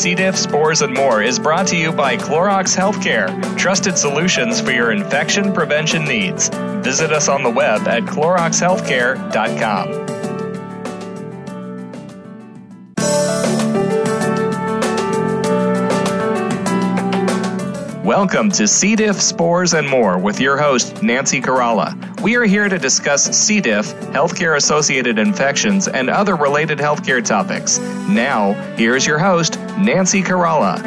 C. diff, spores, and more is brought to you by Clorox Healthcare, trusted solutions for your infection prevention needs. Visit us on the web at cloroxhealthcare.com. Welcome to C. diff, spores, and more with your host, Nancy Caralla. We are here to discuss C. diff, healthcare associated infections, and other related healthcare topics. Now, here's your host, Nancy Caralla.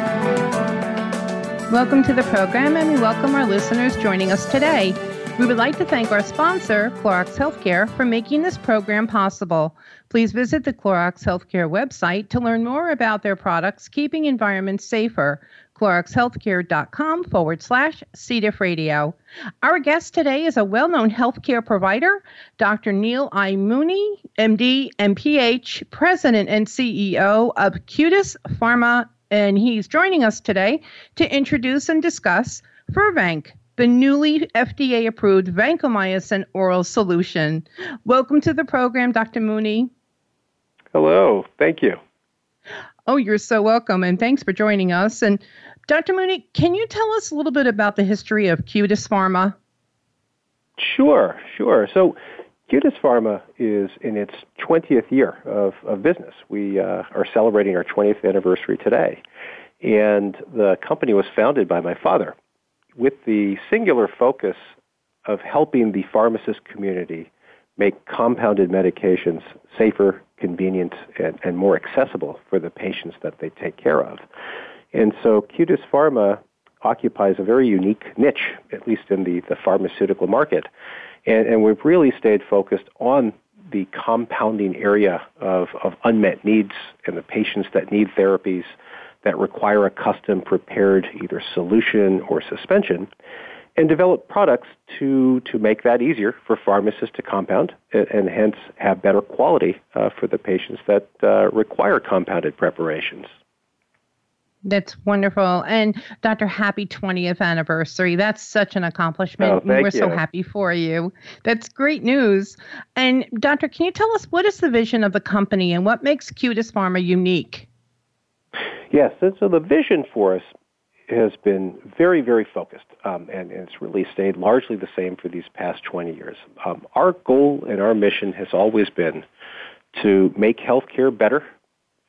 Welcome to the program, and we welcome our listeners joining us today. We would like to thank our sponsor, Clorox Healthcare, for making this program possible. Please visit the Clorox Healthcare website to learn more about their products, keeping environments safer. CloroxHealthcare.com forward slash C. diff radio. Our guest today is a well known healthcare provider, Dr. Neal I. Muni, MD, MPH, President and CEO of Cutis Pharma, and he's joining us today to introduce and discuss Firvanq, the newly FDA approved vancomycin oral solution. Welcome to the program, Dr. Muni. Hello, thank you. Oh, you're so welcome, and thanks for joining us. And Dr. Muni, can you tell us a little bit about the history of Cutis Pharma? Sure, sure. So, Cutis Pharma is in its 20th year of, of business. We uh, are celebrating our 20th anniversary today. And the company was founded by my father with the singular focus of helping the pharmacist community make compounded medications safer, convenient, and, and more accessible for the patients that they take care of. And so Cutis Pharma occupies a very unique niche, at least in the, the pharmaceutical market. And, and we've really stayed focused on the compounding area of, of unmet needs and the patients that need therapies that require a custom prepared either solution or suspension and develop products to, to make that easier for pharmacists to compound and, and hence have better quality uh, for the patients that uh, require compounded preparations. That's wonderful. And Dr. Happy 20th anniversary. That's such an accomplishment. Oh, We're you. so happy for you. That's great news. And Doctor, can you tell us what is the vision of the company and what makes Cutis Pharma unique? Yes, and so the vision for us has been very, very focused, um, and, and, it's really stayed largely the same for these past 20 years. Um, our goal and our mission has always been to make healthcare better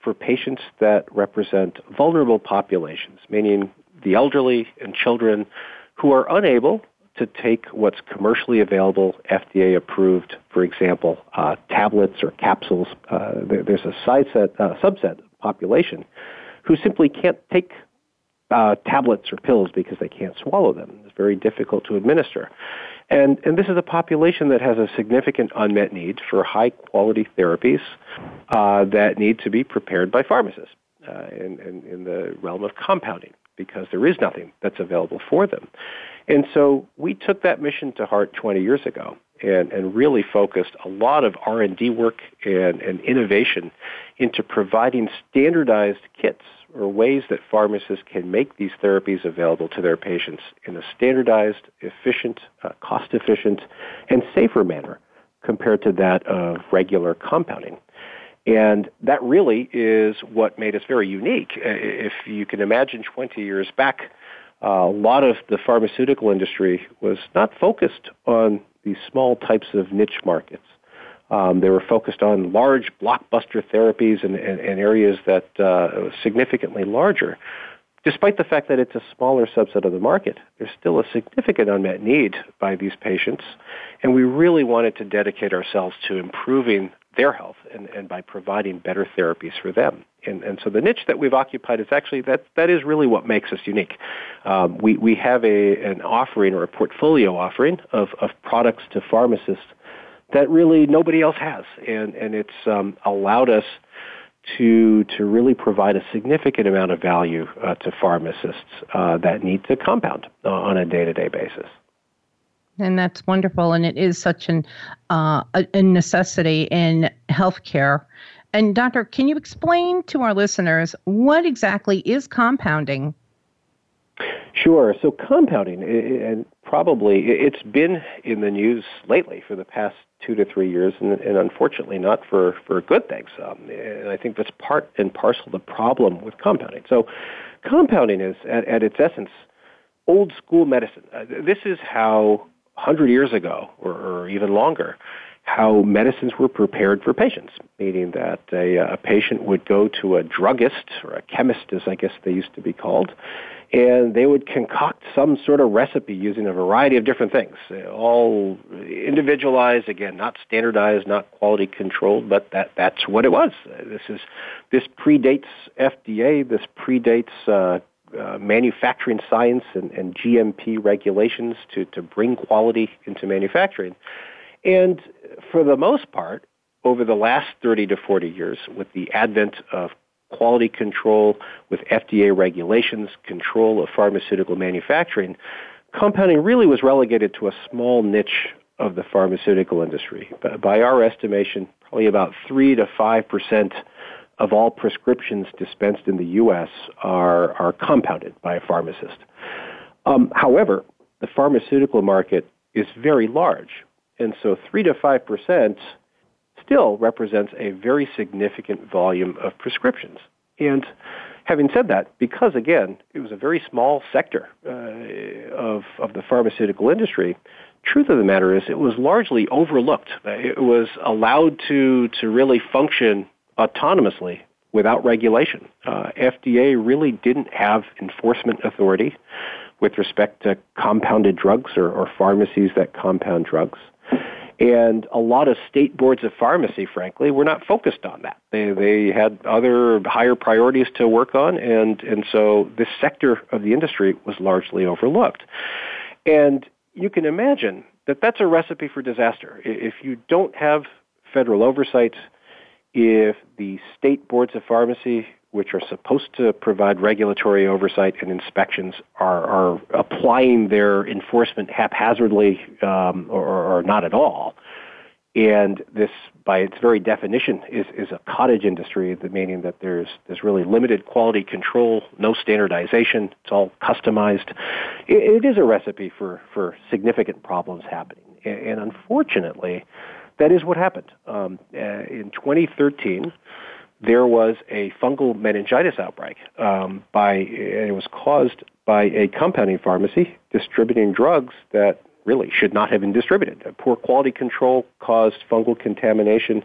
for patients that represent vulnerable populations, meaning the elderly and children who are unable to take what's commercially available, FDA approved, for example, uh, tablets or capsules. Uh, there, there's a set, uh, subset population who simply can't take uh, tablets or pills because they can't swallow them. It's very difficult to administer. And, and this is a population that has a significant unmet need for high quality therapies uh, that need to be prepared by pharmacists uh, in, in, in the realm of compounding because there is nothing that's available for them. And so we took that mission to heart 20 years ago and, and really focused a lot of R&D work and, and innovation into providing standardized kits or ways that pharmacists can make these therapies available to their patients in a standardized, efficient, uh, cost-efficient, and safer manner compared to that of regular compounding. And that really is what made us very unique. If you can imagine 20 years back, uh, a lot of the pharmaceutical industry was not focused on these small types of niche markets. Um, they were focused on large blockbuster therapies and, and, and areas that uh, significantly larger. Despite the fact that it's a smaller subset of the market, there's still a significant unmet need by these patients, and we really wanted to dedicate ourselves to improving their health and, and by providing better therapies for them. And, and so the niche that we've occupied is actually that that is really what makes us unique. Um, we we have a an offering or a portfolio offering of, of products to pharmacists that really nobody else has, and and it's um, allowed us to to really provide a significant amount of value uh, to pharmacists uh, that need to compound uh, on a day to day basis. And that's wonderful, and it is such an uh, a necessity in healthcare. And doctor, can you explain to our listeners what exactly is compounding? Sure. So compounding, and probably it's been in the news lately for the past two to three years, and, and unfortunately not for, for good things. Um, and I think that's part and parcel the problem with compounding. So compounding is, at, at its essence, old school medicine. Uh, this is how 100 years ago, or, or even longer, how medicines were prepared for patients, meaning that a, a patient would go to a druggist or a chemist, as I guess they used to be called, and they would concoct some sort of recipe using a variety of different things, all individualized, again, not standardized, not quality controlled, but that, that's what it was. This is this predates FDA. This predates uh, uh, manufacturing science and, and GMP regulations to, to bring quality into manufacturing. And for the most part, over the last 30 to 40 years, with the advent of quality control, with FDA regulations, control of pharmaceutical manufacturing, compounding really was relegated to a small niche of the pharmaceutical industry. By our estimation, probably about 3 to 5 percent of all prescriptions dispensed in the U.S. are, are compounded by a pharmacist. Um, however, the pharmaceutical market is very large, and so 3 to 5 percent still represents a very significant volume of prescriptions. And having said that, because again, it was a very small sector uh, of, of the pharmaceutical industry, truth of the matter is it was largely overlooked. It was allowed to, to really function autonomously without regulation. Uh, FDA really didn't have enforcement authority with respect to compounded drugs or, or pharmacies that compound drugs. And a lot of state boards of pharmacy, frankly, were not focused on that. They, they had other higher priorities to work on, and, and so this sector of the industry was largely overlooked. And you can imagine that that's a recipe for disaster. If you don't have federal oversight, if the state boards of pharmacy which are supposed to provide regulatory oversight and inspections, are, are applying their enforcement haphazardly um, or, or, not at all. And this, by its very definition, is, is a cottage industry, meaning that there's, there's really limited quality control, no standardization, it's all customized. it, it is a recipe for, for significant problems happening. And, and unfortunately, that is what happened. Um, uh, in 2013, there was a fungal meningitis outbreak um, by it was caused by a compounding pharmacy distributing drugs that really should not have been distributed. Poor quality control caused fungal contamination,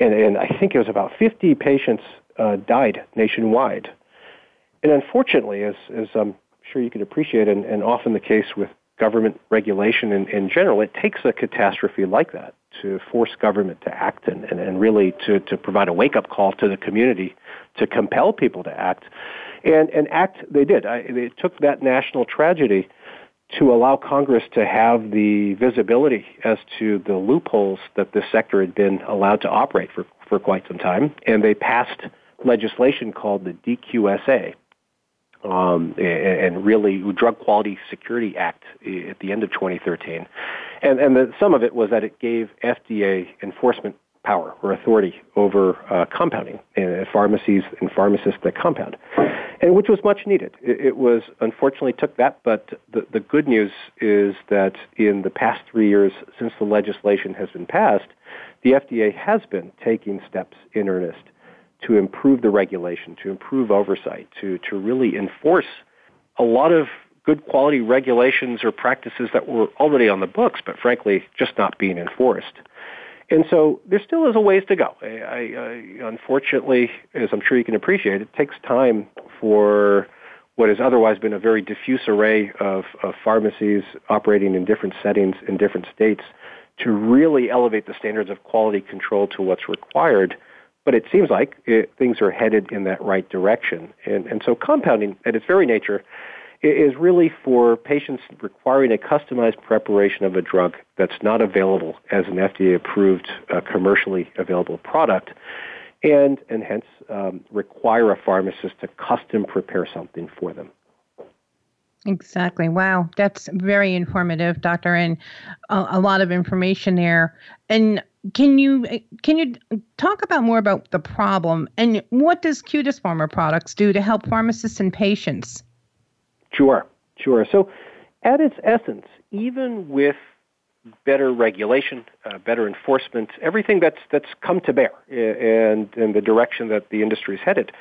and, and I think it was about 50 patients uh, died nationwide. And unfortunately, as, as I'm sure you can appreciate, and, and often the case with government regulation in, in general, it takes a catastrophe like that to force government to act and, and, and really to, to provide a wake up call to the community to compel people to act. And, and act they did. I, they took that national tragedy to allow Congress to have the visibility as to the loopholes that this sector had been allowed to operate for, for quite some time. And they passed legislation called the DQSA, um, and, really Drug Quality Security Act at the end of 2013. And, and some of it was that it gave FDA enforcement power or authority over uh, compounding and pharmacies and pharmacists that compound, and which was much needed. It, it was unfortunately took that, but the, the good news is that in the past three years since the legislation has been passed, the FDA has been taking steps in earnest to improve the regulation, to improve oversight, to, to really enforce a lot of good quality regulations or practices that were already on the books, but frankly, just not being enforced. And so there still is a ways to go. I, I, unfortunately, as I'm sure you can appreciate, it takes time for what has otherwise been a very diffuse array of, of pharmacies operating in different settings in different states to really elevate the standards of quality control to what's required but it seems like it, things are headed in that right direction. And, and so compounding, at its very nature, is really for patients requiring a customized preparation of a drug that's not available as an FDA-approved, uh, commercially available product, and, and hence um, require a pharmacist to custom prepare something for them. Exactly. Wow, that's very informative, doctor, and a, a, lot of information there. And can you can you talk about more about the problem and what does Cutis Pharma products do to help pharmacists and patients? Sure. Sure. So, at its essence, even with better regulation, uh, better enforcement, everything that's that's come to bear, and and the direction that the industry is headed,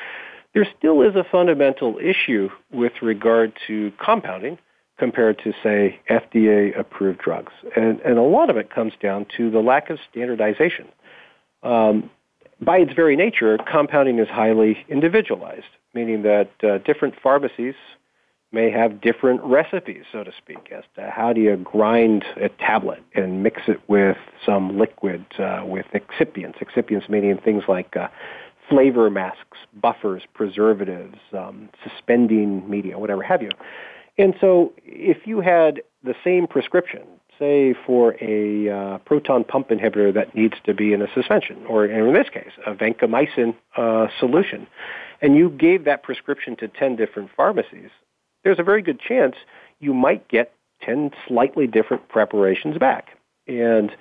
there still is a fundamental issue with regard to compounding compared to, say, FDA approved drugs. And, and a lot of it comes down to the lack of standardization. Um, by its very nature, compounding is highly individualized, meaning that uh, different pharmacies may have different recipes, so to speak, as to how do you grind a tablet and mix it with some liquid uh, with excipients. Excipients meaning things like uh, flavor masks, buffers, preservatives, um, suspending media, whatever have you. And so if you had the same prescription, say for a uh, proton pump inhibitor that needs to be in a suspension, or in this case, a vancomycin uh, solution, and you gave that prescription to 10 different pharmacies, there's a very good chance you might get 10 slightly different preparations back. And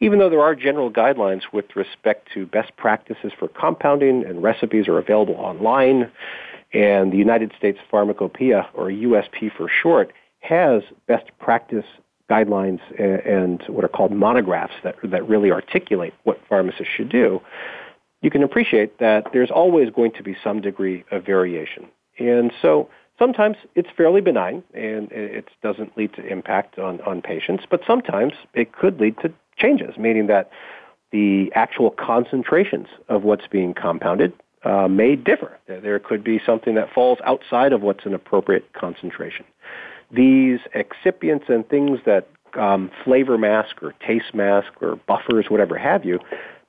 even though there are general guidelines with respect to best practices for compounding and recipes are available online, and the United States Pharmacopoeia, or USP for short, has best practice guidelines and what are called monographs that, that really articulate what pharmacists should do, you can appreciate that there's always going to be some degree of variation. And so sometimes it's fairly benign and it doesn't lead to impact on, on patients, but sometimes it could lead to changes, meaning that the actual concentrations of what's being compounded uh, may differ. There could be something that falls outside of what's an appropriate concentration. These excipients and things that um, flavor mask or taste mask or buffers, whatever have you,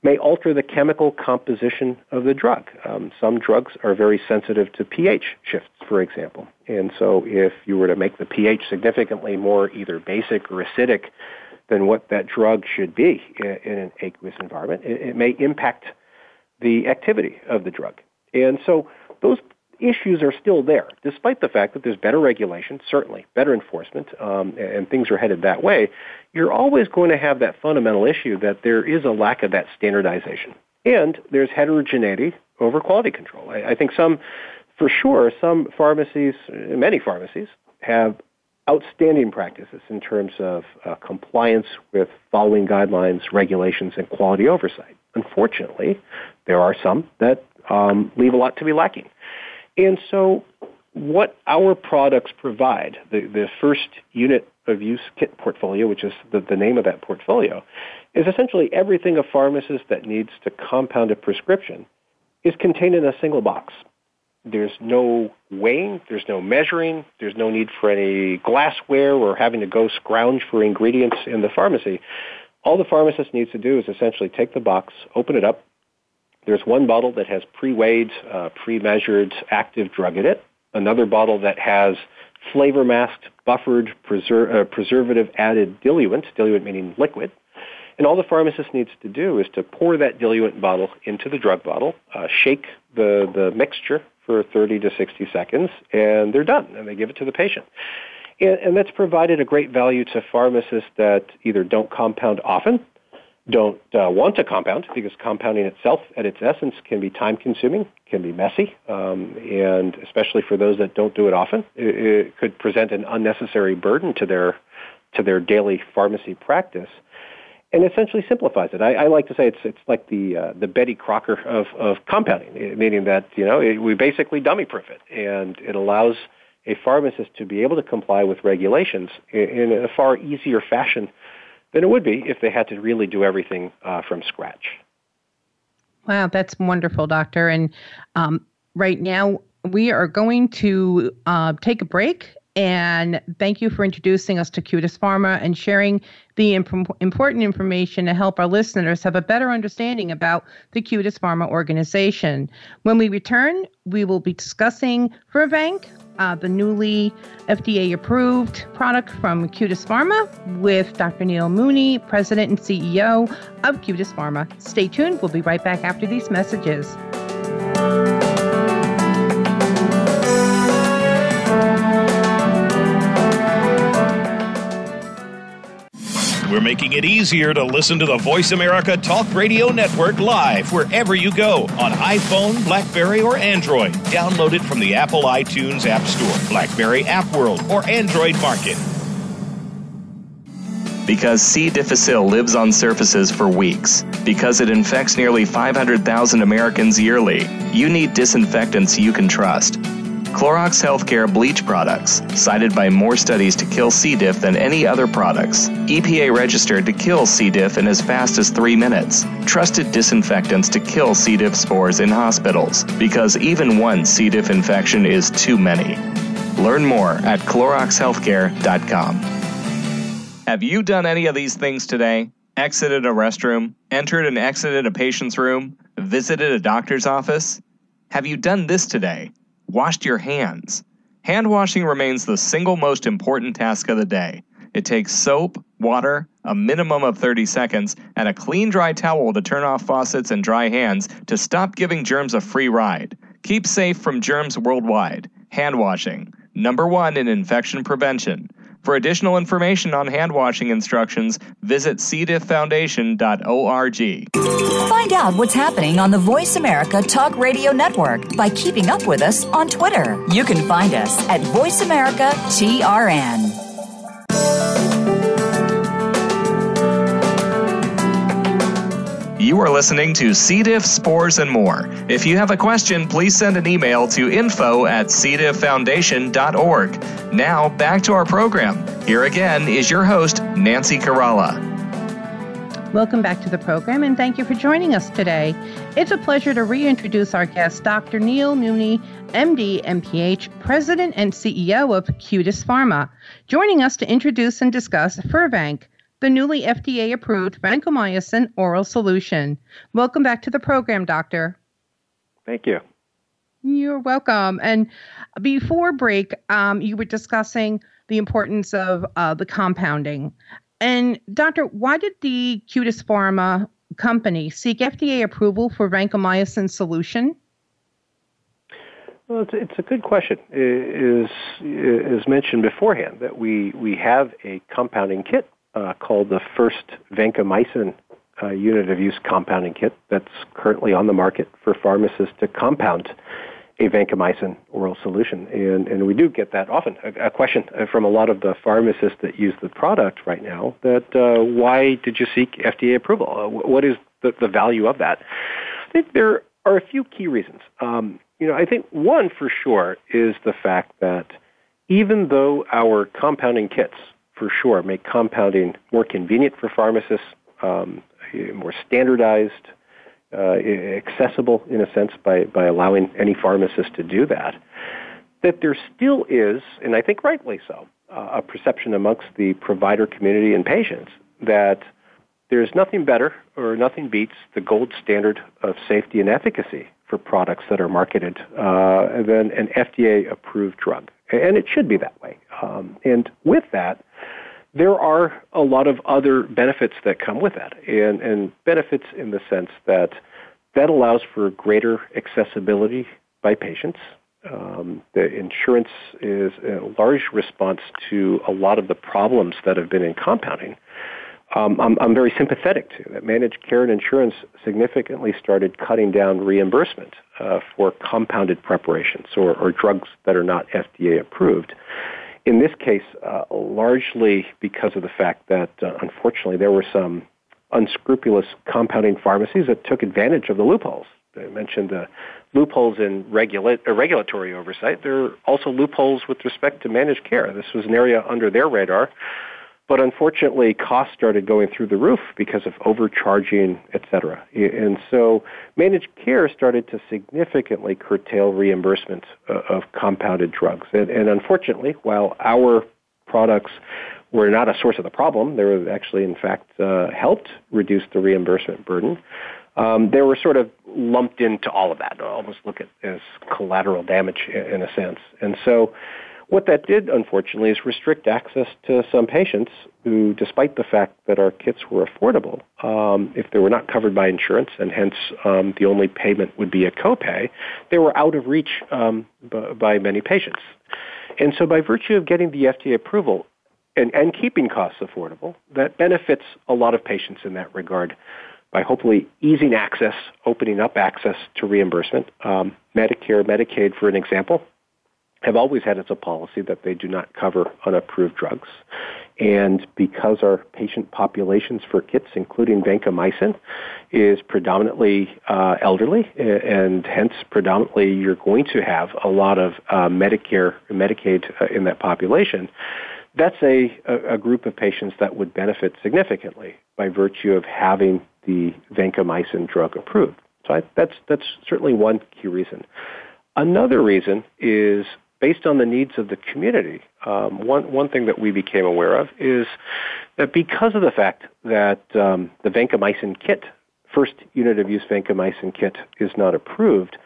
may alter the chemical composition of the drug. Um, some drugs are very sensitive to pH shifts, for example. And so if you were to make the pH significantly more either basic or acidic than what that drug should be in, in an aqueous environment, it, it may impact the activity of the drug. And so those issues are still there, despite the fact that there's better regulation, certainly better enforcement, um, and things are headed that way. You're always going to have that fundamental issue that there is a lack of that standardization, and there's heterogeneity over quality control. I, I think some, for sure, some pharmacies, many pharmacies, have outstanding practices in terms of uh, compliance with following guidelines, regulations, and quality oversight. Unfortunately, there are some that um, leave a lot to be lacking. And so, what our products provide, the, the first unit of use kit portfolio, which is the, the name of that portfolio, is essentially everything a pharmacist that needs to compound a prescription is contained in a single box. There's no weighing, there's no measuring, there's no need for any glassware or having to go scrounge for ingredients in the pharmacy. All the pharmacist needs to do is essentially take the box, open it up. There's one bottle that has pre-weighed, uh, pre-measured active drug in it. Another bottle that has flavor masked, buffered, preser- uh, preservative added diluent, diluent meaning liquid. And all the pharmacist needs to do is to pour that diluent bottle into the drug bottle, uh, shake the, the mixture for 30 to 60 seconds, and they're done, and they give it to the patient. And, and that's provided a great value to pharmacists that either don't compound often, don't uh, want to compound because compounding itself at its essence can be time consuming, can be messy, um, and especially for those that don't do it often, it, it, could present an unnecessary burden to their to their daily pharmacy practice and essentially simplifies it. I, I like to say it's it's like the uh, the Betty Crocker of of compounding, meaning that you know it, we basically dummy proof it, and it allows a pharmacist to be able to comply with regulations in, a far easier fashion than it would be if they had to really do everything uh, from scratch. Wow, that's wonderful, doctor. And um, right now we are going to uh, take a break and thank you for introducing us to Cutis Pharma and sharing the imp- important information to help our listeners have a better understanding about the Cutis Pharma organization. When we return, we will be discussing Firvanq, uh, the newly FDA approved product from Cutis Pharma, with Dr. Neal Muni, President and CEO of Cutis Pharma. Stay tuned. We'll be right back after these messages. We're making it easier to listen to the Voice America Talk Radio Network live wherever you go on iPhone, Blackberry, or Android. Download it from the Apple iTunes App Store, Blackberry App World, or Android Market. Because C. difficile lives on surfaces for weeks, because it infects nearly 500,000 Americans yearly, you need disinfectants you can trust. Clorox Healthcare bleach products, cited by more studies to kill C. diff than any other products. EPA registered to kill C. diff in as fast as three minutes. Trusted disinfectants to kill C. diff spores in hospitals, because even one C. diff infection is too many. Learn more at CloroxHealthcare.com. Have you done any of these things today? Exited a restroom, entered and exited a patient's room, visited a doctor's office? Have you done this today? Washed your hands. Hand washing remains the single most important task of the day. It takes soap, water, a minimum of 30 seconds, and a clean dry towel to turn off faucets and dry hands to stop giving germs a free ride. Keep safe from germs worldwide. Hand washing, number one in infection prevention. For additional information on hand washing instructions, visit cdifffoundation.org. Find out what's happening on the Voice America Talk Radio Network by keeping up with us on Twitter. You can find us at Voice America TRN. You are listening to C. diff, spores, and more. If you have a question, please send an email to info at cdifffoundation.org. Now, back to our program. Here again is your host, Nancy Caralla. Welcome back to the program and thank you for joining us today. It's a pleasure to reintroduce our guest, Dr. Neal Muni, MD, MPH, President and CEO of Cutis Pharma, joining us to introduce and discuss Firvanq, the newly FDA approved vancomycin oral solution. Welcome back to the program, Doctor. Thank you. You're welcome. And before break, um, you were discussing the importance of uh, the compounding. And, Doctor, why did the Cutis Pharma company seek FDA approval for vancomycin solution? Well, it's, it's a good question. It is as mentioned beforehand that we we have a compounding kit uh, called the first vancomycin uh, unit of use compounding kit that's currently on the market for pharmacists to compound a vancomycin oral solution. And, and we do get that often, a, a question from a lot of the pharmacists that use the product right now that uh, why did you seek FDA approval? Uh, what is the, the value of that? I think there are a few key reasons. Um, you know, I think one for sure is the fact that even though our compounding kits for sure make compounding more convenient for pharmacists, um, more standardized, uh, accessible in a sense by, by allowing any pharmacist to do that. That there still is, and I think rightly so, uh, a perception amongst the provider community and patients that there's nothing better or nothing beats the gold standard of safety and efficacy for products that are marketed uh, than an FDA approved drug. And it should be that way. Um, and with that, there are a lot of other benefits that come with that, and, and benefits in the sense that that allows for greater accessibility by patients. Um, the insurance is a large response to a lot of the problems that have been in compounding. Um, I'm, I'm, very sympathetic to that. Managed care and insurance significantly started cutting down reimbursement uh, for compounded preparations or, or drugs that are not FDA approved in this case, uh, largely because of the fact that, uh, unfortunately, there were some unscrupulous compounding pharmacies that took advantage of the loopholes. I mentioned the loopholes in regula- uh, regulatory oversight. There are also loopholes with respect to managed care. This was an area under their radar but unfortunately, costs started going through the roof because of overcharging, et cetera. And so managed care started to significantly curtail reimbursement uh, of compounded drugs. And, unfortunately, while our products were not a source of the problem, they were actually, in fact, uh, helped reduce the reimbursement burden. Um, they were sort of lumped into all of that. I almost look at as collateral damage in a sense. And so what that did, unfortunately, is restrict access to some patients who, despite the fact that our kits were affordable, um, if they were not covered by insurance and hence um, the only payment would be a copay, they were out of reach um, b- by many patients. And so, by virtue of getting the FDA approval, and, and keeping costs affordable that benefits a lot of patients in that regard by hopefully easing access, opening up access to reimbursement. Um, Medicare, Medicaid, for an example, have always had as a policy that they do not cover unapproved drugs. And because our patient populations for kits, including vancomycin, is predominantly uh, elderly, and hence predominantly you're going to have a lot of uh, Medicare, Medicaid uh, in that population, that's a, a group of patients that would benefit significantly by virtue of having the vancomycin drug approved. So I, that's, that's certainly one key reason. Another reason is based on the needs of the community. Um, one, one thing that we became aware of is that because of the fact that um, the vancomycin kit, first unit of use vancomycin kit, is not approved,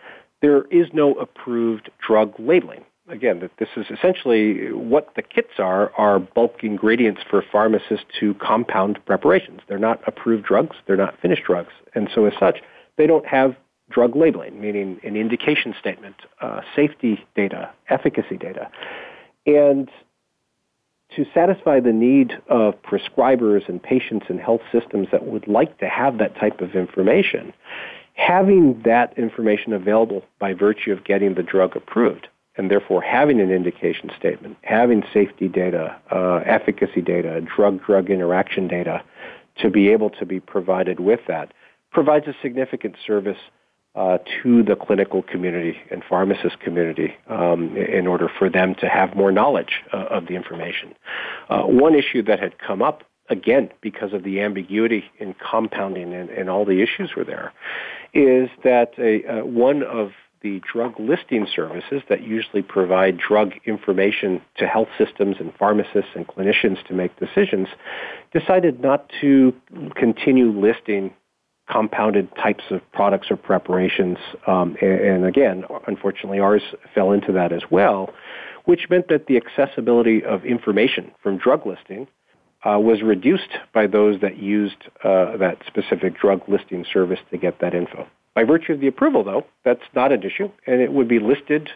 there is no approved drug labeling again, that this is essentially what the kits are, are bulk ingredients for pharmacists to compound preparations. They're not approved drugs, they're not finished drugs. And so as such, they don't have drug labeling, meaning an indication statement, uh, safety data, efficacy data. And to satisfy the need of prescribers and patients and health systems that would like to have that type of information, having that information available by virtue of getting the drug approved and therefore having an indication statement, having safety data, uh, efficacy data, drug-drug interaction data to be able to be provided with that provides a significant service uh, to the clinical community and pharmacist community um, in order for them to have more knowledge uh, of the information. Uh, one issue that had come up again because of the ambiguity in compounding and, and all the issues were there is that a, uh, one of the drug listing services that usually provide drug information to health systems and pharmacists and clinicians to make decisions decided not to continue listing compounded types of products or preparations. Um, and, and again, unfortunately, ours fell into that as well, which meant that the accessibility of information from drug listing uh, was reduced by those that used uh, that specific drug listing service to get that info. By virtue of the approval, though, that's not an issue, and it would be listed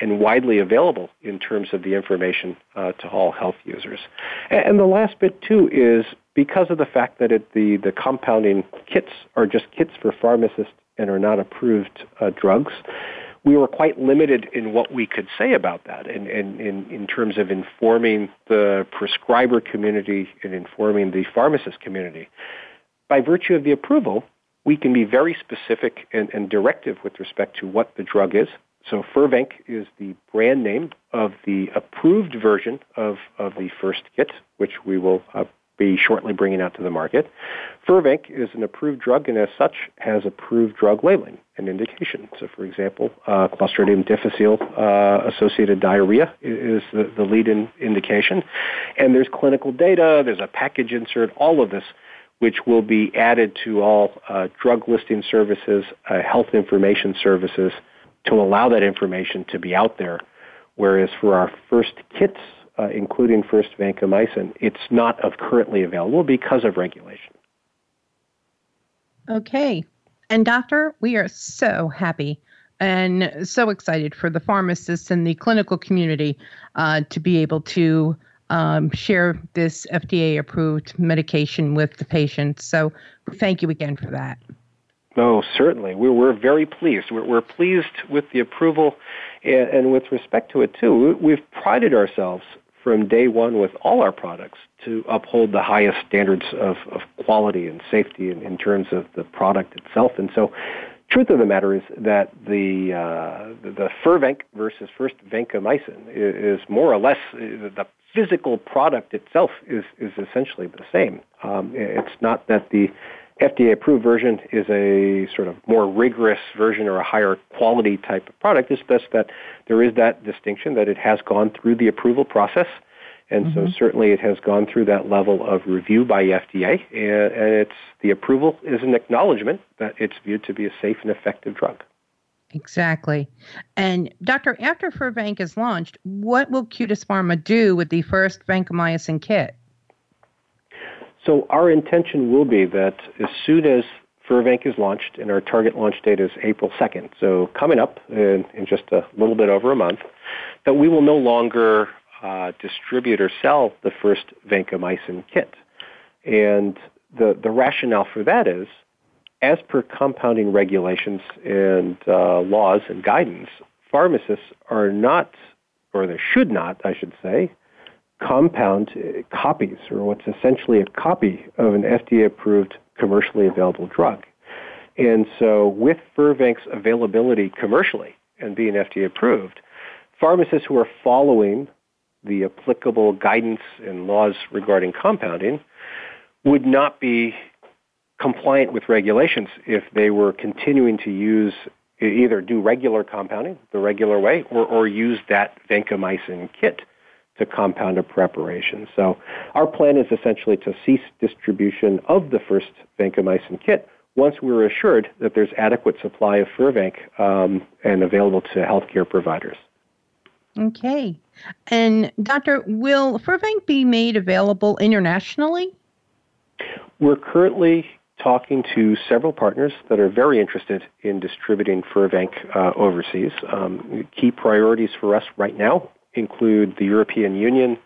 and widely available in terms of the information uh, to all health users. And the last bit, too, is because of the fact that it, the, the compounding kits are just kits for pharmacists and are not approved uh, drugs, we were quite limited in what we could say about that in, in, in, in terms of informing the prescriber community and informing the pharmacist community. By virtue of the approval, we can be very specific and, and directive with respect to what the drug is. So Firvanq is the brand name of the approved version of, of the first kit, which we will uh, be shortly bringing out to the market. Firvanq is an approved drug and as such has approved drug labeling and indication. So for example, uh, Clostridium difficile uh, associated diarrhea is the, the lead in indication. And there's clinical data, there's a package insert, all of this which will be added to all uh, drug listing services, uh, health information services, to allow that information to be out there. Whereas for our first kits, uh, including first vancomycin, it's not of currently available because of regulation. Okay. And doctor, we are so happy and so excited for the pharmacists and the clinical community uh, to be able to um, share this FDA approved medication with the patients. So thank you again for that. No, certainly. We're, we're very pleased. We're, we're pleased with the approval and, and with respect to it, too. We've prided ourselves from day one with all our products to uphold the highest standards of, of quality and safety in, in terms of the product itself. And so truth of the matter is that the uh, the Firvanq versus first vancomycin is, is more or less uh, the physical product itself is, is essentially the same. Um, it's not that the FDA approved version is a sort of more rigorous version or a higher quality type of product. It's just that there is that distinction that it has gone through the approval process. And mm-hmm. so certainly it has gone through that level of review by FDA, and, and it's the approval is an acknowledgement that it's viewed to be a safe and effective drug. Exactly. And Doctor, after Firvanq is launched, what will Cutis Pharma do with the first vancomycin kit? So our intention will be that as soon as Firvanq is launched, and our target launch date is April 2nd, so coming up in, in just a little bit over a month, that we will no longer uh, distribute or sell the first vancomycin kit. And the, the rationale for that is, as per compounding regulations and uh, laws and guidance, pharmacists are not, or they should not, I should say, compound uh, copies, or what's essentially a copy of an FDA approved commercially available drug. And so, with Firvanq's availability commercially and being FDA approved, pharmacists who are following the applicable guidance and laws regarding compounding would not be compliant with regulations if they were continuing to use either do regular compounding the regular way or, or use that vancomycin kit to compound a preparation. So our plan is essentially to cease distribution of the first vancomycin kit once we're assured that there's adequate supply of Firvanq um, and available to healthcare providers. Okay. And Doctor, will Firvanq be made available internationally? We're currently talking to several partners that are very interested in distributing Firvanq uh, overseas. Um, key priorities for us right now include the European Union,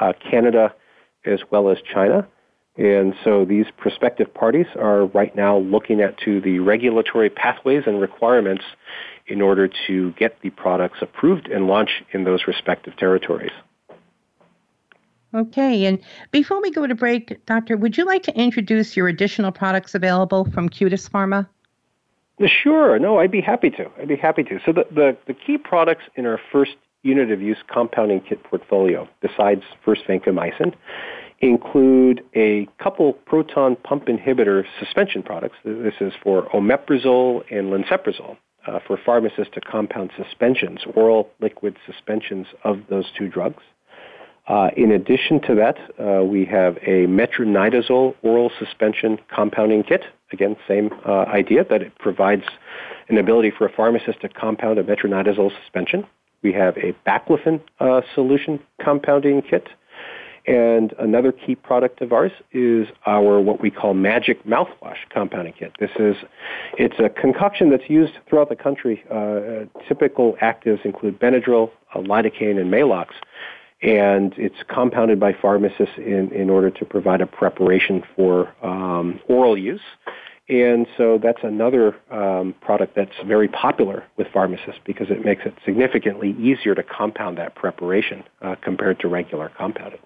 uh, Canada, as well as China. And so these prospective parties are right now looking at to the regulatory pathways and requirements in order to get the products approved and launch in those respective territories. Okay, and before we go to break, Doctor, would you like to introduce your additional products available from Cutis Pharma? Sure. No, I'd be happy to. I'd be happy to. So the, the, the key products in our first unit of use compounding kit portfolio, besides first vancomycin, include a couple proton pump inhibitor suspension products. This is for omeprazole and lansoprazole uh, for pharmacists to compound suspensions, oral liquid suspensions of those two drugs. Uh, in addition to that, uh, we have a metronidazole oral suspension compounding kit. Again, same uh, idea that it provides an ability for a pharmacist to compound a metronidazole suspension. We have a baclofen uh, solution compounding kit. And another key product of ours is our what we call magic mouthwash compounding kit. This is it's a concoction that's used throughout the country. Uh, typical actives include Benadryl, uh, lidocaine, and Maalox and it's compounded by pharmacists in, in order to provide a preparation for um, oral use. And so that's another um, product that's very popular with pharmacists because it makes it significantly easier to compound that preparation uh, compared to regular compounding.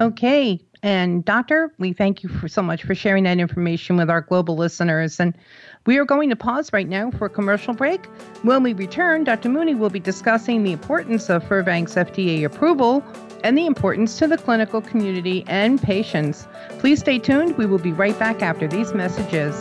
Okay. And doctor, we thank you for so much for sharing that information with our global listeners. And we are going to pause right now for a commercial break. When we return, Dr. Muni will be discussing the importance of Firvanq's FDA approval and the importance to the clinical community and patients. Please stay tuned. We will be right back after these messages.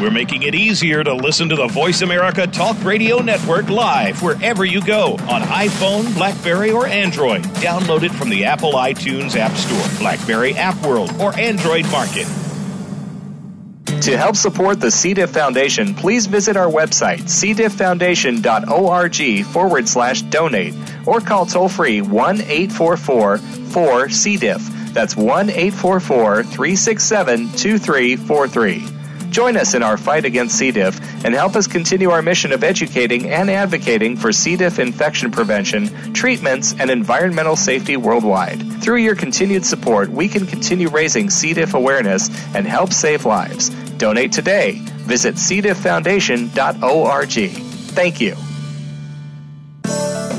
We're making it easier to listen to the Voice America Talk Radio Network live wherever you go on iPhone, Blackberry, or Android. Download it from the Apple iTunes App Store, Blackberry App World, or Android Market. To help support the C. diff Foundation, please visit our website, cdifffoundation.org forward slash donate, or call toll free 1 844 4 C. diff. That's 1 844 367 2343. Join us in our fight against C. diff and help us continue our mission of educating and advocating for C. diff infection prevention, treatments, and environmental safety worldwide. Through your continued support, we can continue raising C. diff awareness and help save lives. Donate today. Visit cdifffoundation.org. Thank you.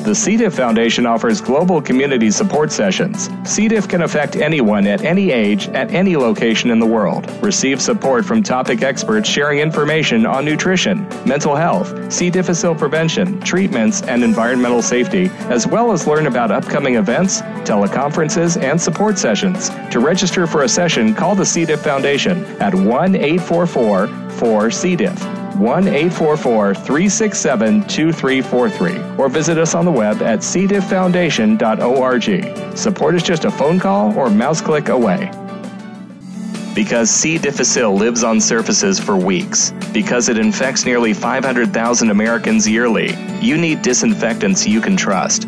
The C. diff Foundation offers global community support sessions. C. diff can affect anyone at any age, at any location in the world. Receive support from topic experts sharing information on nutrition, mental health, C. difficile prevention, treatments, and environmental safety, as well as learn about upcoming events, teleconferences, and support sessions. To register for a session, call the C. diff Foundation at 1 844 4 C. diff. 1 844 367 2343 or visit us on the web at cdifffoundation.org. Support is just a phone call or mouse click away. Because C. difficile lives on surfaces for weeks, because it infects nearly 500,000 Americans yearly, you need disinfectants you can trust.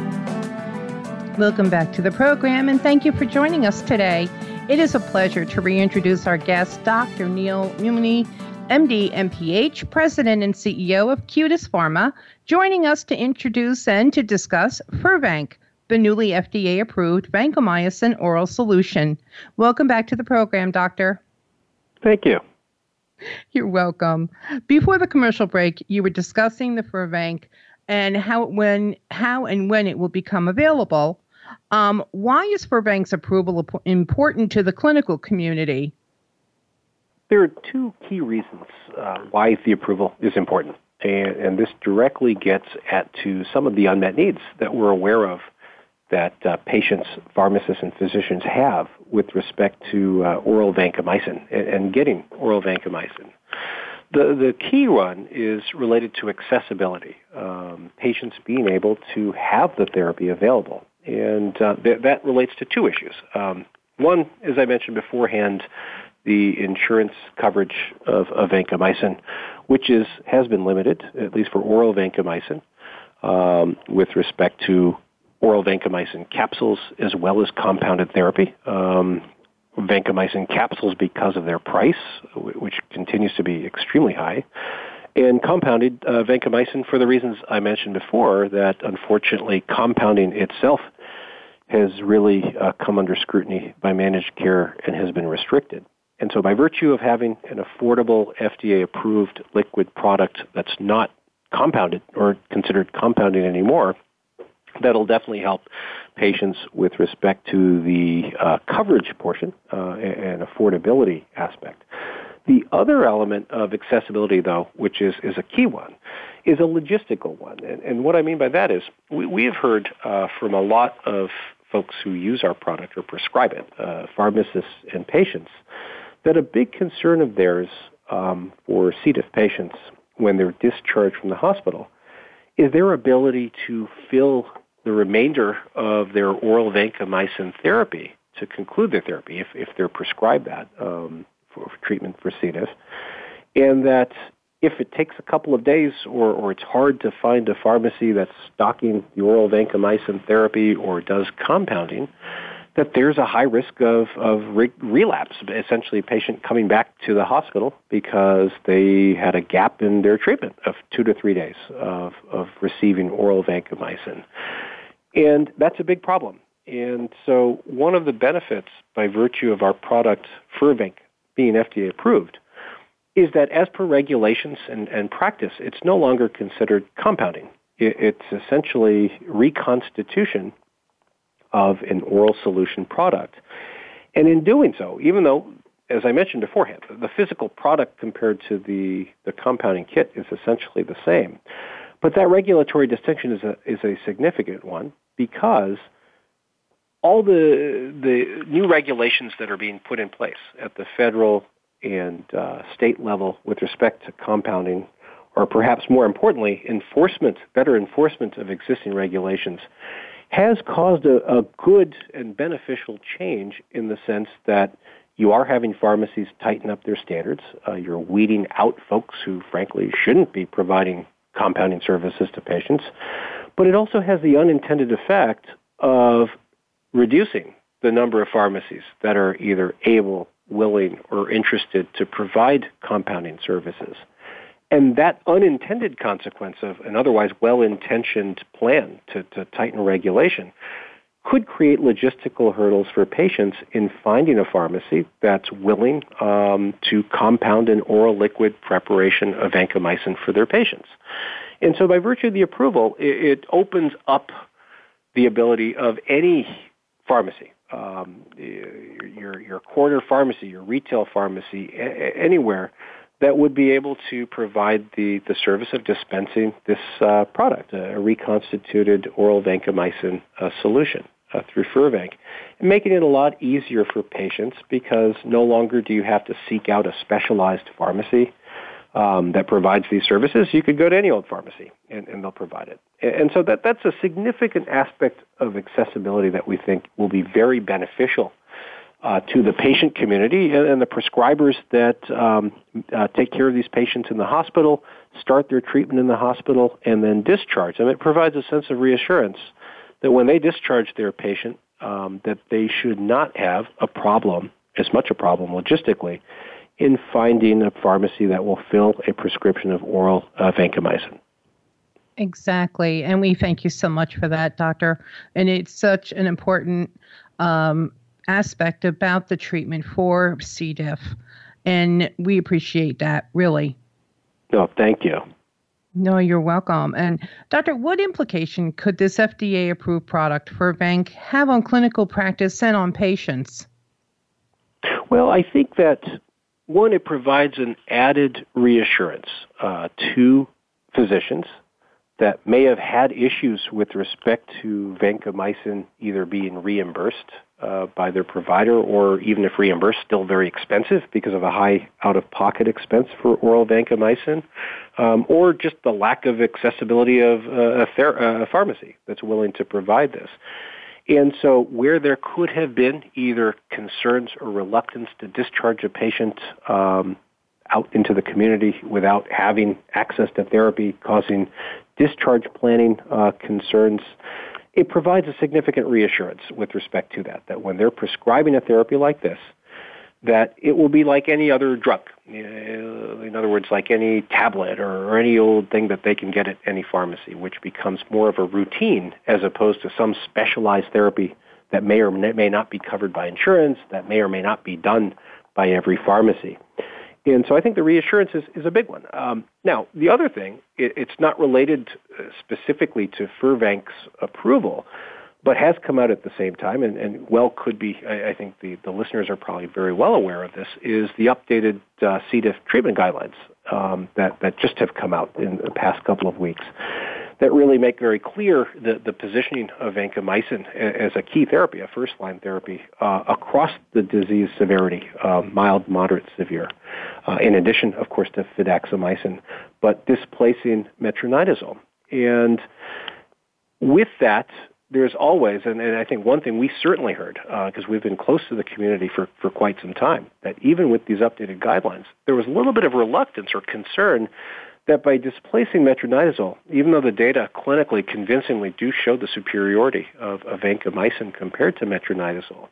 Welcome back to the program and thank you for joining us today. It is a pleasure to reintroduce our guest, Dr. Neal Mumini, MD, MPH, President and CEO of Cutis Pharma, joining us to introduce and to discuss Firvanq, the newly FDA approved vancomycin oral solution. Welcome back to the program, Doctor. Thank you. You're welcome. Before the commercial break, you were discussing the Firvanq and how when how and when it will become available. Um, why is Firvanq's approval important to the clinical community? There are two key reasons uh, why the approval is important, and, and, this directly gets at to some of the unmet needs that we're aware of that uh, patients, pharmacists, and physicians have with respect to uh, oral vancomycin and, and getting oral vancomycin. The, the key one is related to accessibility, um, patients being able to have the therapy available. And uh, th- that relates to two issues. Um, one, as I mentioned beforehand, the insurance coverage of, of vancomycin, which is, has been limited, at least for oral vancomycin, um, with respect to oral vancomycin capsules as well as compounded therapy. Um, vancomycin capsules because of their price, which continues to be extremely high, and compounded uh, vancomycin for the reasons I mentioned before that unfortunately compounding itself has really uh, come under scrutiny by managed care and has been restricted. And so by virtue of having an affordable FDA approved liquid product that's not compounded or considered compounding anymore, that'll definitely help patients with respect to the uh, coverage portion uh, and affordability aspect. The other element of accessibility, though, which is, is a key one, is a logistical one. And, and what I mean by that is we, we have heard uh, from a lot of folks who use our product or prescribe it, uh, pharmacists and patients, that a big concern of theirs um, for C. diff patients when they're discharged from the hospital is their ability to fill the remainder of their oral vancomycin therapy to conclude their therapy if, if they're prescribed that um, for, for, treatment for C. diff. And that if it takes a couple of days or, or it's hard to find a pharmacy that's stocking the oral vancomycin therapy or does compounding, that there's a high risk of, of re- relapse, essentially a patient coming back to the hospital because they had a gap in their treatment of two to three days of, of receiving oral vancomycin. And that's a big problem. And so one of the benefits by virtue of our product, Firvanq, being FDA approved, is that as per regulations and, and practice, it's no longer considered compounding. It, it's essentially reconstitution of an oral solution product. And in doing so, even though, as I mentioned beforehand, the physical product compared to the, the compounding kit is essentially the same, but that regulatory distinction is a, is a significant one because all the, the new regulations that are being put in place at the federal and uh, state level with respect to compounding, or perhaps more importantly, enforcement, better enforcement of existing regulations, has caused a, a good and beneficial change in the sense that you are having pharmacies tighten up their standards. Uh, you're weeding out folks who, frankly, shouldn't be providing compounding services to patients. But it also has the unintended effect of reducing the number of pharmacies that are either able, willing, or interested to provide compounding services. And that unintended consequence of an otherwise well-intentioned plan to, to tighten regulation could create logistical hurdles for patients in finding a pharmacy that's willing um, to compound an oral liquid preparation of vancomycin for their patients. And so by virtue of the approval, it, it opens up the ability of any pharmacy, um, your, your corner pharmacy, your retail pharmacy, a- anywhere that would be able to provide the, the service of dispensing this uh, product, a reconstituted oral vancomycin uh, solution uh, through Furvank, making it a lot easier for patients because no longer do you have to seek out a specialized pharmacy um, that provides these services. You could go to any old pharmacy and, and they'll provide it. And, and so that, that's a significant aspect of accessibility that we think will be very beneficial uh, to the patient community and, and the prescribers that um, uh, take care of these patients in the hospital, start their treatment in the hospital, and then discharge them. It provides a sense of reassurance that when they discharge their patient, um, that they should not have a problem, as much a problem logistically, in finding a pharmacy that will fill a prescription of oral uh, vancomycin. Exactly. And we thank you so much for that, Doctor. And it's such an important um, aspect about the treatment for C. diff. And we appreciate that, really. No, thank you. No, you're welcome. And Doctor, what implication could this FDA approved product Firvanq have on clinical practice and on patients? Well, I think that one, it provides an added reassurance uh, to physicians that may have had issues with respect to vancomycin either being reimbursed uh, by their provider or even if reimbursed, still very expensive because of a high out-of-pocket expense for oral vancomycin, um, or just the lack of accessibility of uh, a, ther- a pharmacy that's willing to provide this. And so, where there could have been either concerns or reluctance to discharge a patient um, out into the community without having access to therapy, causing discharge planning uh, concerns, it provides a significant reassurance with respect to that. That when they're prescribing a therapy like this, that it will be like any other drug. In other words, like any tablet or, or, any old thing that they can get at any pharmacy, which becomes more of a routine as opposed to some specialized therapy that may or may not be covered by insurance, that may or may not be done by every pharmacy. And so I think the reassurance is, is a big one. Um, now, the other thing, it, it's not related uh, specifically to Firvanq's approval, but has come out at the same time, and, and well could be, I, I think the, the listeners are probably very well aware of this, is the updated uh, C. diff treatment guidelines um, that, that just have come out in the past couple of weeks that really make very clear the, the positioning of vancomycin as a key therapy, a first-line therapy, uh, across the disease severity, uh, mild, moderate, severe, uh, in addition, of course, to fidaxomicin, but displacing metronidazole. And with that, there's always, and, and I think one thing we certainly heard, because uh, we've been close to the community for, for quite some time, that even with these updated guidelines, there was a little bit of reluctance or concern that by displacing metronidazole, even though the data clinically convincingly do show the superiority of, of vancomycin compared to metronidazole,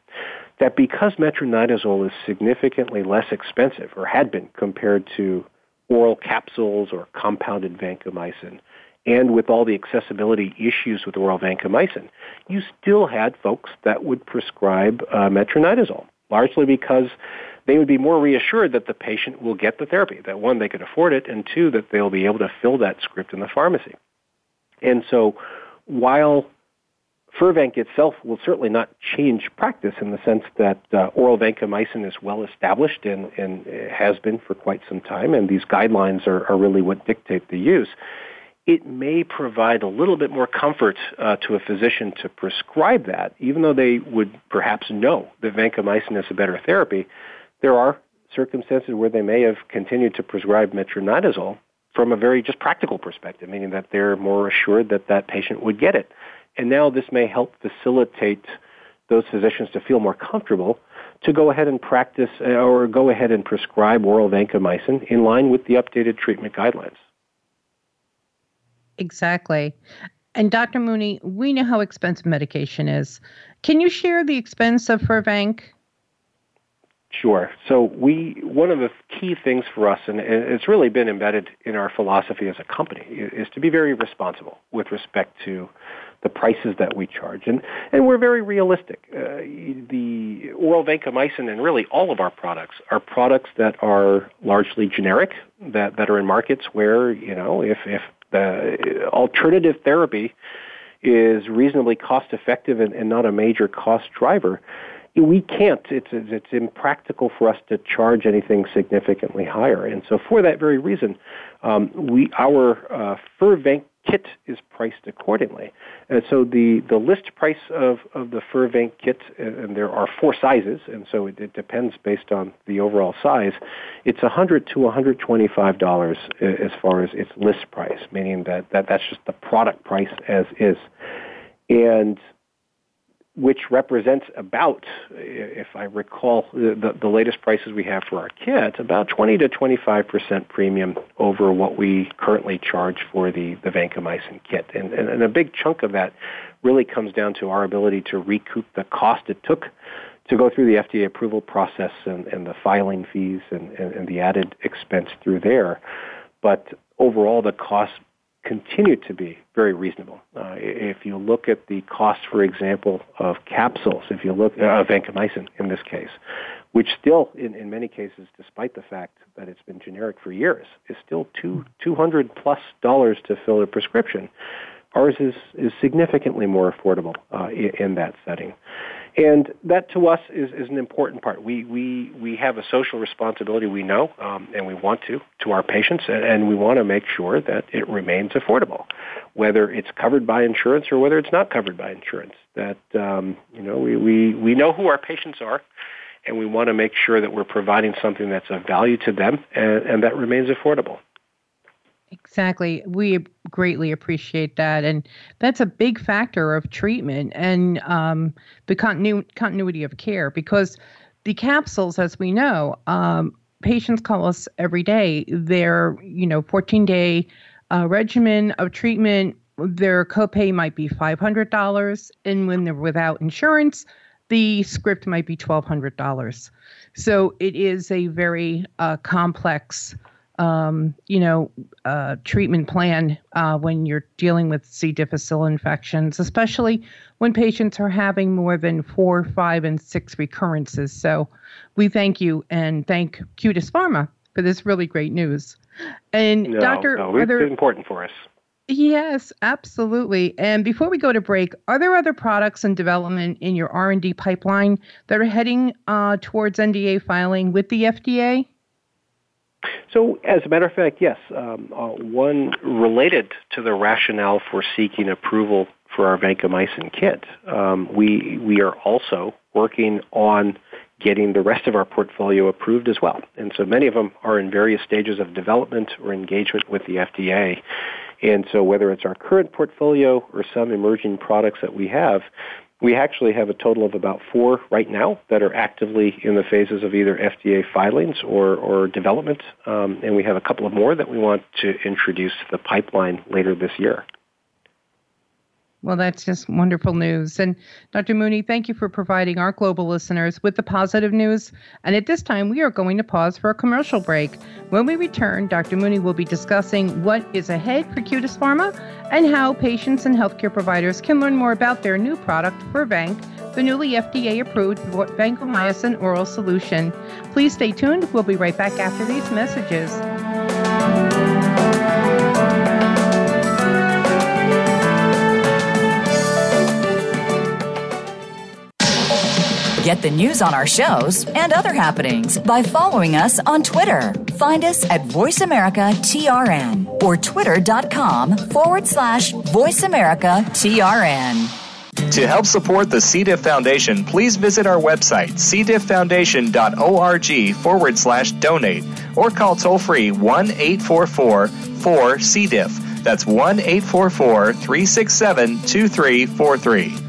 that because metronidazole is significantly less expensive, or had been compared to oral capsules or compounded vancomycin, and with all the accessibility issues with oral vancomycin, you still had folks that would prescribe uh, metronidazole, largely because they would be more reassured that the patient will get the therapy, that one, they could afford it, and two, that they'll be able to fill that script in the pharmacy. And so while Firvanq itself will certainly not change practice in the sense that uh, oral vancomycin is well established and, and has been for quite some time, and these guidelines are, are really what dictate the use it may provide a little bit more comfort uh, to a physician to prescribe that, even though they would perhaps know that vancomycin is a better therapy. There are circumstances where they may have continued to prescribe metronidazole from a very just practical perspective, meaning that they're more assured that that patient would get it. And now this may help facilitate those physicians to feel more comfortable to go ahead and practice uh, or go ahead and prescribe oral vancomycin in line with the updated treatment guidelines. Exactly. And Dr. Muni, we know how expensive medication is. Can you share the expense of Firvanq? Sure. So we one of the key things for us, and it's really been embedded in our philosophy as a company, is to be very responsible with respect to the prices that we charge, and and we're very realistic. Uh, the oral vancomycin and really all of our products are products that are largely generic, that that are in markets where you know if if The alternative therapy is reasonably cost effective and, and not a major cost driver we can't. It's it's impractical for us to charge anything significantly higher, and so for that very reason, um, we our uh, Firvanq kit is priced accordingly. And so the, the list price of, of the Firvanq kit, uh, and there are four sizes, and so it, it depends based on the overall size. It's 100 to 125 dollars uh, as far as its list price, meaning that, that that's just the product price as is. And which represents about, if I recall the, the, latest prices we have for our kit, about 20 to 25 percent premium over what we currently charge for the, the vancomycin kit. And, and, and a big chunk of that really comes down to our ability to recoup the cost it took to go through the FDA approval process and, and the filing fees and, and, and the added expense through there. But overall, the cost continue to be very reasonable. Uh, if you look at the cost, for example, of capsules, if you look uh, of vancomycin in this case, which still, in, in many cases, despite the fact that it's been generic for years, is still two two hundred plus dollars to fill a prescription. Ours is is significantly more affordable uh, in, in that setting. And that to us is, is an important part. We, we, we have a social responsibility, we know, um, and we want to, to our patients, and, and we want to make sure that it remains affordable, whether it's covered by insurance or whether it's not covered by insurance. That, um, you know, we, we, we know who our patients are, and we want to make sure that we're providing something that's of value to them and, and that remains affordable. Exactly. We greatly appreciate that. And that's a big factor of treatment and um, the continu- continuity of care because the capsules, as we know, um, patients call us every day. Their, you know, 14 day uh, regimen of treatment, their copay might be $500. And when they're without insurance, the script might be $1,200. So it is a very uh, complex um, you know, uh, treatment plan uh, when you're dealing with C. difficile infections, especially when patients are having more than four, five, and six recurrences. So we thank you and thank Cutis Pharma for this really great news. And no, Doctor, no, it's there, important for us. Yes, absolutely. And before we go to break, are there other products in development in your R&D pipeline that are heading uh, towards NDA filing with the FDA? So, as a matter of fact, yes. Um, uh, one related to the rationale for seeking approval for our vancomycin kit, um, we we are also working on getting the rest of our portfolio approved as well. And so many of them are in various stages of development or engagement with the FDA. And so whether it's our current portfolio or some emerging products that we have, we actually have a total of about four right now that are actively in the phases of either FDA filings or, or development, um, and we have a couple of more that we want to introduce to the pipeline later this year. Well, that's just wonderful news. And Dr. Muni, thank you for providing our global listeners with the positive news. And at this time, we are going to pause for a commercial break. When we return, Dr. Muni will be discussing what is ahead for Cutis Pharma and how patients and healthcare providers can learn more about their new product, Firvanq, the newly FDA approved vancomycin oral solution. Please stay tuned. We'll be right back after these messages. Get the news on our shows and other happenings by following us on Twitter. Find us at VoiceAmericaTRN or twitter.com forward slash VoiceAmericaTRN. To help support the C. diff Foundation, please visit our website, cdifffoundation.org forward slash donate, or call toll free 1 844 4 C. diff. That's 1 844 367 2343.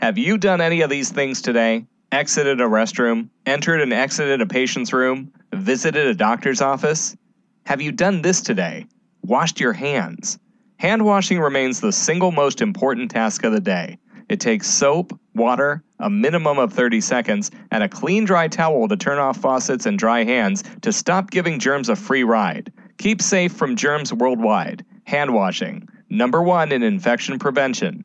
Have you done any of these things today? Exited a restroom, entered and exited a patient's room, visited a doctor's office? Have you done this today? Washed your hands? Hand washing remains the single most important task of the day. It takes soap, water, a minimum of 30 seconds, and a clean dry towel to turn off faucets and dry hands to stop giving germs a free ride. Keep safe from germs worldwide. Hand washing, number one in infection prevention.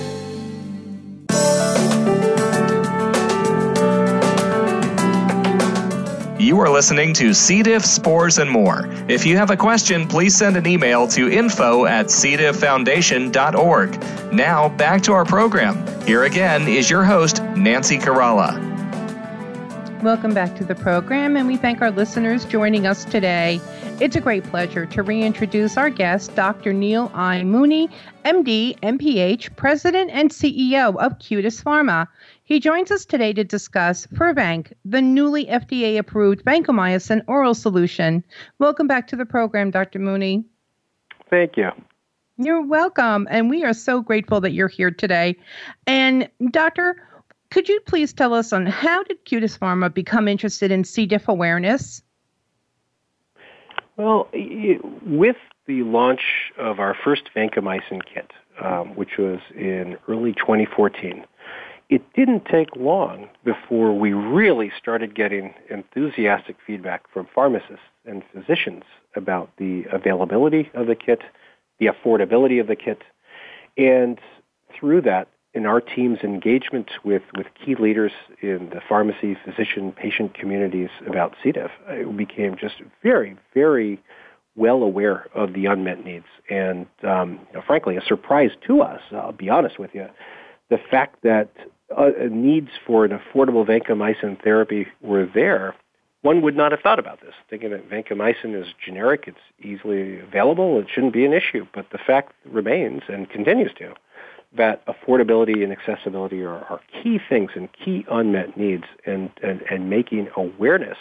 You are listening to C. diff, spores, and more. If you have a question, please send an email to info at cdifffoundation.org. Now, back to our program. Here again is your host, Nancy Caralla. Welcome back to the program, and we thank our listeners joining us today. It's a great pleasure to reintroduce our guest, Dr. Neal I. Muni, MD, MPH, President and CEO of Cutis Pharma. He joins us today to discuss Firvanq, the newly FDA approved vancomycin oral solution. Welcome back to the program, Dr. Muni. Thank you. You're welcome. And we are so grateful that you're here today. And, Doctor, could you please tell us on how did Cutis Pharma become interested in C. diff awareness? Well, with the launch of our first vancomycin kit, um, which was in early 2014, it didn't take long before we really started getting enthusiastic feedback from pharmacists and physicians about the availability of the kit, the affordability of the kit, and through that, in our team's engagement with, with key leaders in the pharmacy, physician, patient communities about C. diff, it became just very, very well aware of the unmet needs. And um, you know, frankly, a surprise to us, I'll be honest with you, the fact that uh, needs for an affordable vancomycin therapy were there, one would not have thought about this, thinking that vancomycin is generic, it's easily available, it shouldn't be an issue. But the fact remains and continues to that affordability and accessibility are, are key things and key unmet needs, and, and, and making awareness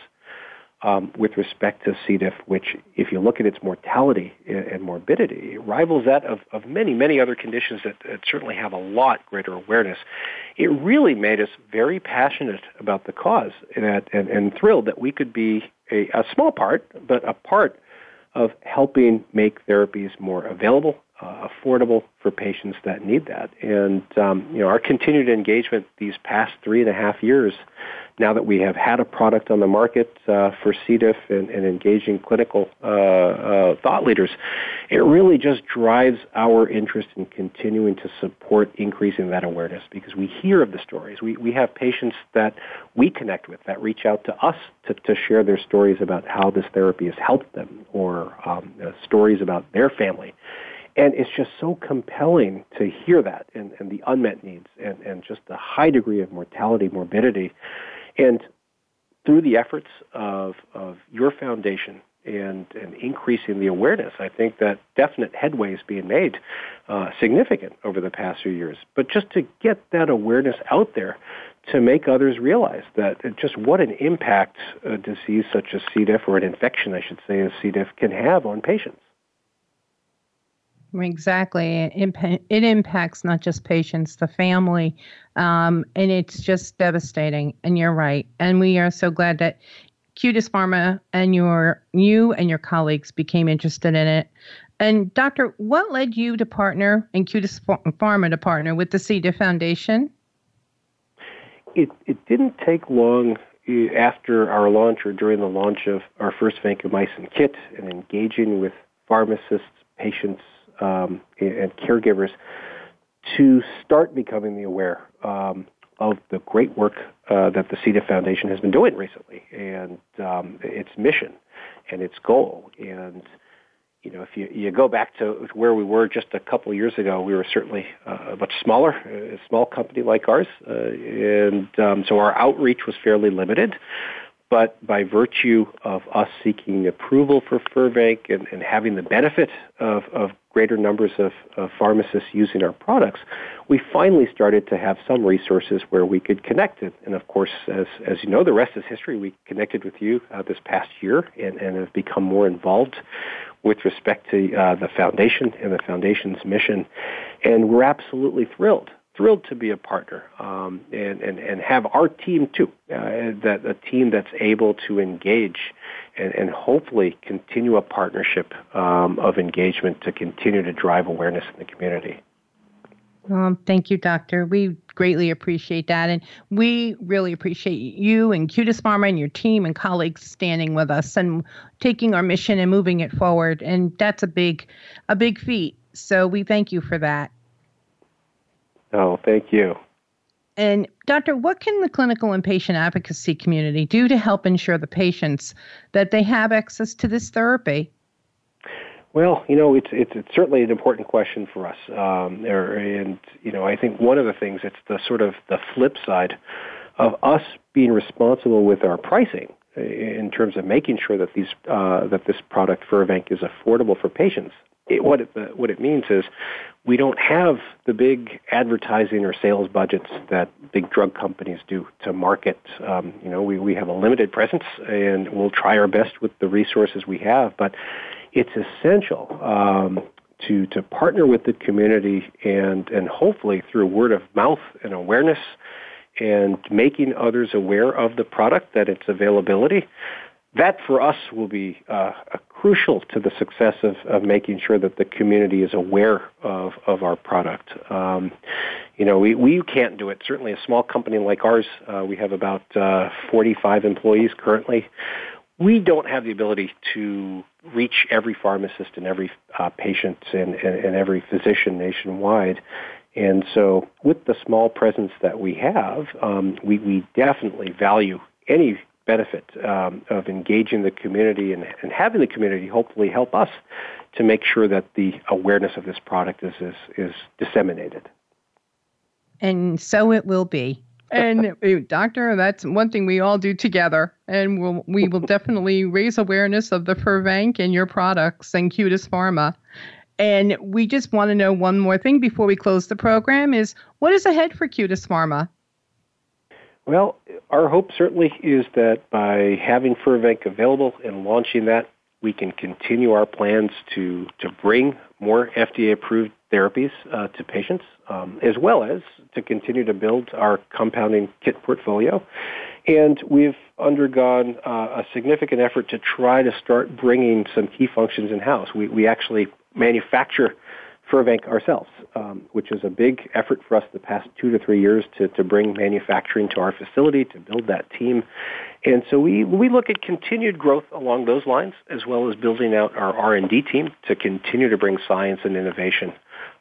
um, with respect to C. diff, which, if you look at its mortality and morbidity, rivals that of, of many, many other conditions that, that, certainly have a lot greater awareness. It really made us very passionate about the cause and, and, and thrilled that we could be a, a small part, but a part of helping make therapies more available, uh, affordable for patients that need that. And um, you know, our continued engagement these past three and a half years now that we have had a product on the market uh, for C. diff and, and engaging clinical uh, uh, thought leaders, it really just drives our interest in continuing to support increasing that awareness because we hear of the stories. We, we have patients that we connect with that reach out to us to, to share their stories about how this therapy has helped them or um, stories about their family. And it's just so compelling to hear that and, and the unmet needs and, and just the high degree of mortality, morbidity and through the efforts of, of your foundation and, and increasing the awareness, I think that definite headway is being made, uh, significant over the past few years. But just to get that awareness out there, to make others realize that just what an impact a disease such as C. diff, or an infection, I should say, as C. diff, can have on patients. Exactly. It, it impacts not just patients, the family, um, and it's just devastating. And you're right. And we are so glad that Cutis Pharma and your you and your colleagues became interested in it. And Doctor, what led you to partner and Cutis Pharma to partner with the C. diff Foundation? It it didn't take long eh, after our launch or during the launch of our first vancomycin kit and engaging with pharmacists, patients, um, and caregivers to start becoming aware um, of the great work uh, that the C. diff Foundation has been doing recently and um, its mission and its goal. And you know, if you, you go back to where we were just a couple of years ago, we were certainly uh, much smaller, a small company like ours, uh, and um, so our outreach was fairly limited. But by virtue of us seeking approval for Firvanq and, and having the benefit of, of greater numbers of, of, pharmacists using our products, we finally started to have some resources where we could connect it. And of course, as, as you know, the rest is history. We connected with you uh, this past year and, and have become more involved with respect to uh, the foundation and the foundation's mission. And we're absolutely thrilled thrilled to be a partner um, and, and, and have our team too, uh, that a team that's able to engage and, and hopefully continue a partnership um, of engagement to continue to drive awareness in the community. Um, thank you, Doctor. We greatly appreciate that. And we really appreciate you and Cutis Pharma and your team and colleagues standing with us and taking our mission and moving it forward. And that's a big, a big feat. So we thank you for that. Oh, thank you. And, Doctor, what can the clinical and patient advocacy community do to help ensure the patients that they have access to this therapy? Well, you know, it's it's, it's certainly an important question for us, um, er, and you know, I think one of the things it's the sort of the flip side of us being responsible with our pricing in terms of making sure that these uh, that this product Firvanq is affordable for patients it, what it what it means is we don't have the big advertising or sales budgets that big drug companies do to market. Um, you know, we we have a limited presence, and we'll try our best with the resources we have. But it's essential um, to to partner with the community and and hopefully through word of mouth and awareness and making others aware of the product that its availability that for us will be uh, crucial to the success of, of making sure that the community is aware of, of our product. Um, you know, we, we can't do it. Certainly, a small company like ours, uh, we have about uh, 45 employees currently. We don't have the ability to reach every pharmacist and every uh, patient and, and, and every physician nationwide. And so, with the small presence that we have, um, we, we definitely value any benefit um, of engaging the community and, and having the community hopefully help us to make sure that the awareness of this product is, is, is disseminated. And so it will be. And doctor, that's one thing we all do together, and we'll, we will definitely raise awareness of the Firvanq and your products and Cutis Pharma. And we just want to know one more thing before we close the program: is what is ahead for Cutis Pharma? Well, our hope certainly is that by having Firvanq available and launching that, we can continue our plans to, to bring more FDA-approved therapies uh, to patients, um, as well as to continue to build our compounding kit portfolio. And we've undergone uh, a significant effort to try to start bringing some key functions in-house. We, we actually manufacture Firvanq ourselves, um, which is a big effort for us the past two to three years to, to bring manufacturing to our facility, to build that team. And so we, we look at continued growth along those lines, as well as building out our R&D team to continue to bring science and innovation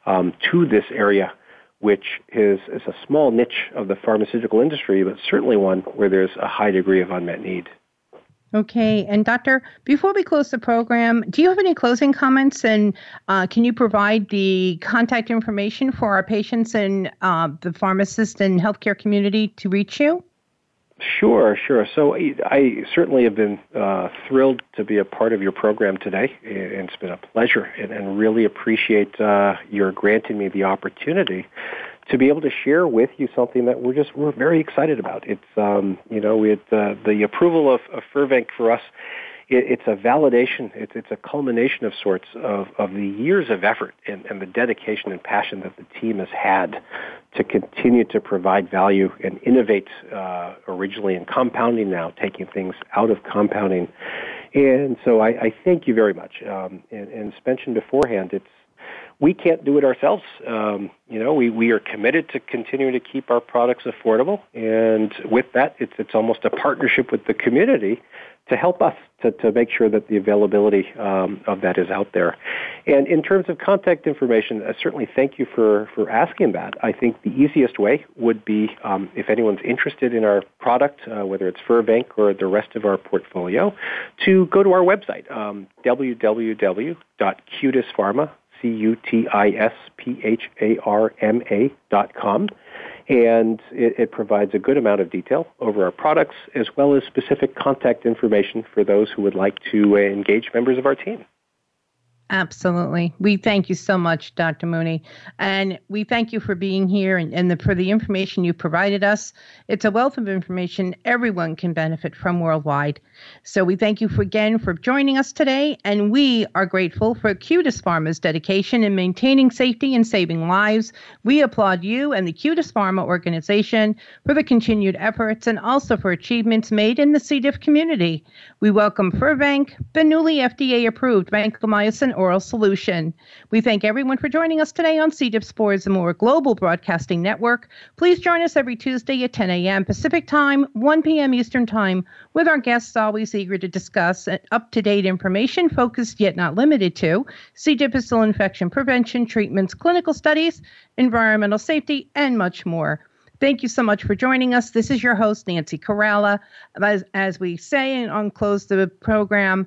um, to this area, which is, is a small niche of the pharmaceutical industry, but certainly one where there's a high degree of unmet need. Okay. And, Doctor, before we close the program, do you have any closing comments? And uh, can you provide the contact information for our patients and uh, the pharmacist and healthcare community to reach you? Sure, sure. So I certainly have been uh, thrilled to be a part of your program today, and it's been a pleasure, and, and really appreciate uh, your granting me the opportunity to be able to share with you something that we're just we're very excited about. It's um, you know it, uh, the approval of, of Firvanq for us. It, it's a validation. It's it's a culmination of sorts of, of the years of effort and, and the dedication and passion that the team has had to continue to provide value and innovate. Uh, originally in compounding, now taking things out of compounding. And so I, I thank you very much. Um, and, and as mentioned beforehand, it's we can't do it ourselves. Um, you know, we, we are committed to continuing to keep our products affordable, and with that, it's it's almost a partnership with the community to help us to, to make sure that the availability um, of that is out there. And in terms of contact information, uh, certainly thank you for, for asking that. I think the easiest way would be um, if anyone's interested in our product, uh, whether it's Firvanq or the rest of our portfolio, to go to our website, um, www.cutispharma, C-U-T-I-S-P-H-A-R-M-A dot com and it, it, provides a good amount of detail over our products as well as specific contact information for those who would like to engage members of our team. Absolutely. We thank you so much, Dr. Muni. And we thank you for being here and, and the, for the information you provided us. It's a wealth of information everyone can benefit from worldwide. So we thank you for, again for joining us today. And we are grateful for Cutis Pharma's dedication in maintaining safety and saving lives. We applaud you and the Cutis Pharma organization for the continued efforts and also for achievements made in the C. diff community. We welcome Firvanq, the newly FDA approved vancomycin oral solution. We thank everyone for joining us today on C. diff Spores and More Global Broadcasting Network. Please join us every Tuesday at 10 a.m. Pacific Time, 1 p.m. Eastern Time, with our guests always eager to discuss up to date information focused yet not limited to C. difficile infection prevention, treatments, clinical studies, environmental safety, and much more. Thank you so much for joining us. This is your host, Nancy Caralla. As, as we say and on close the program,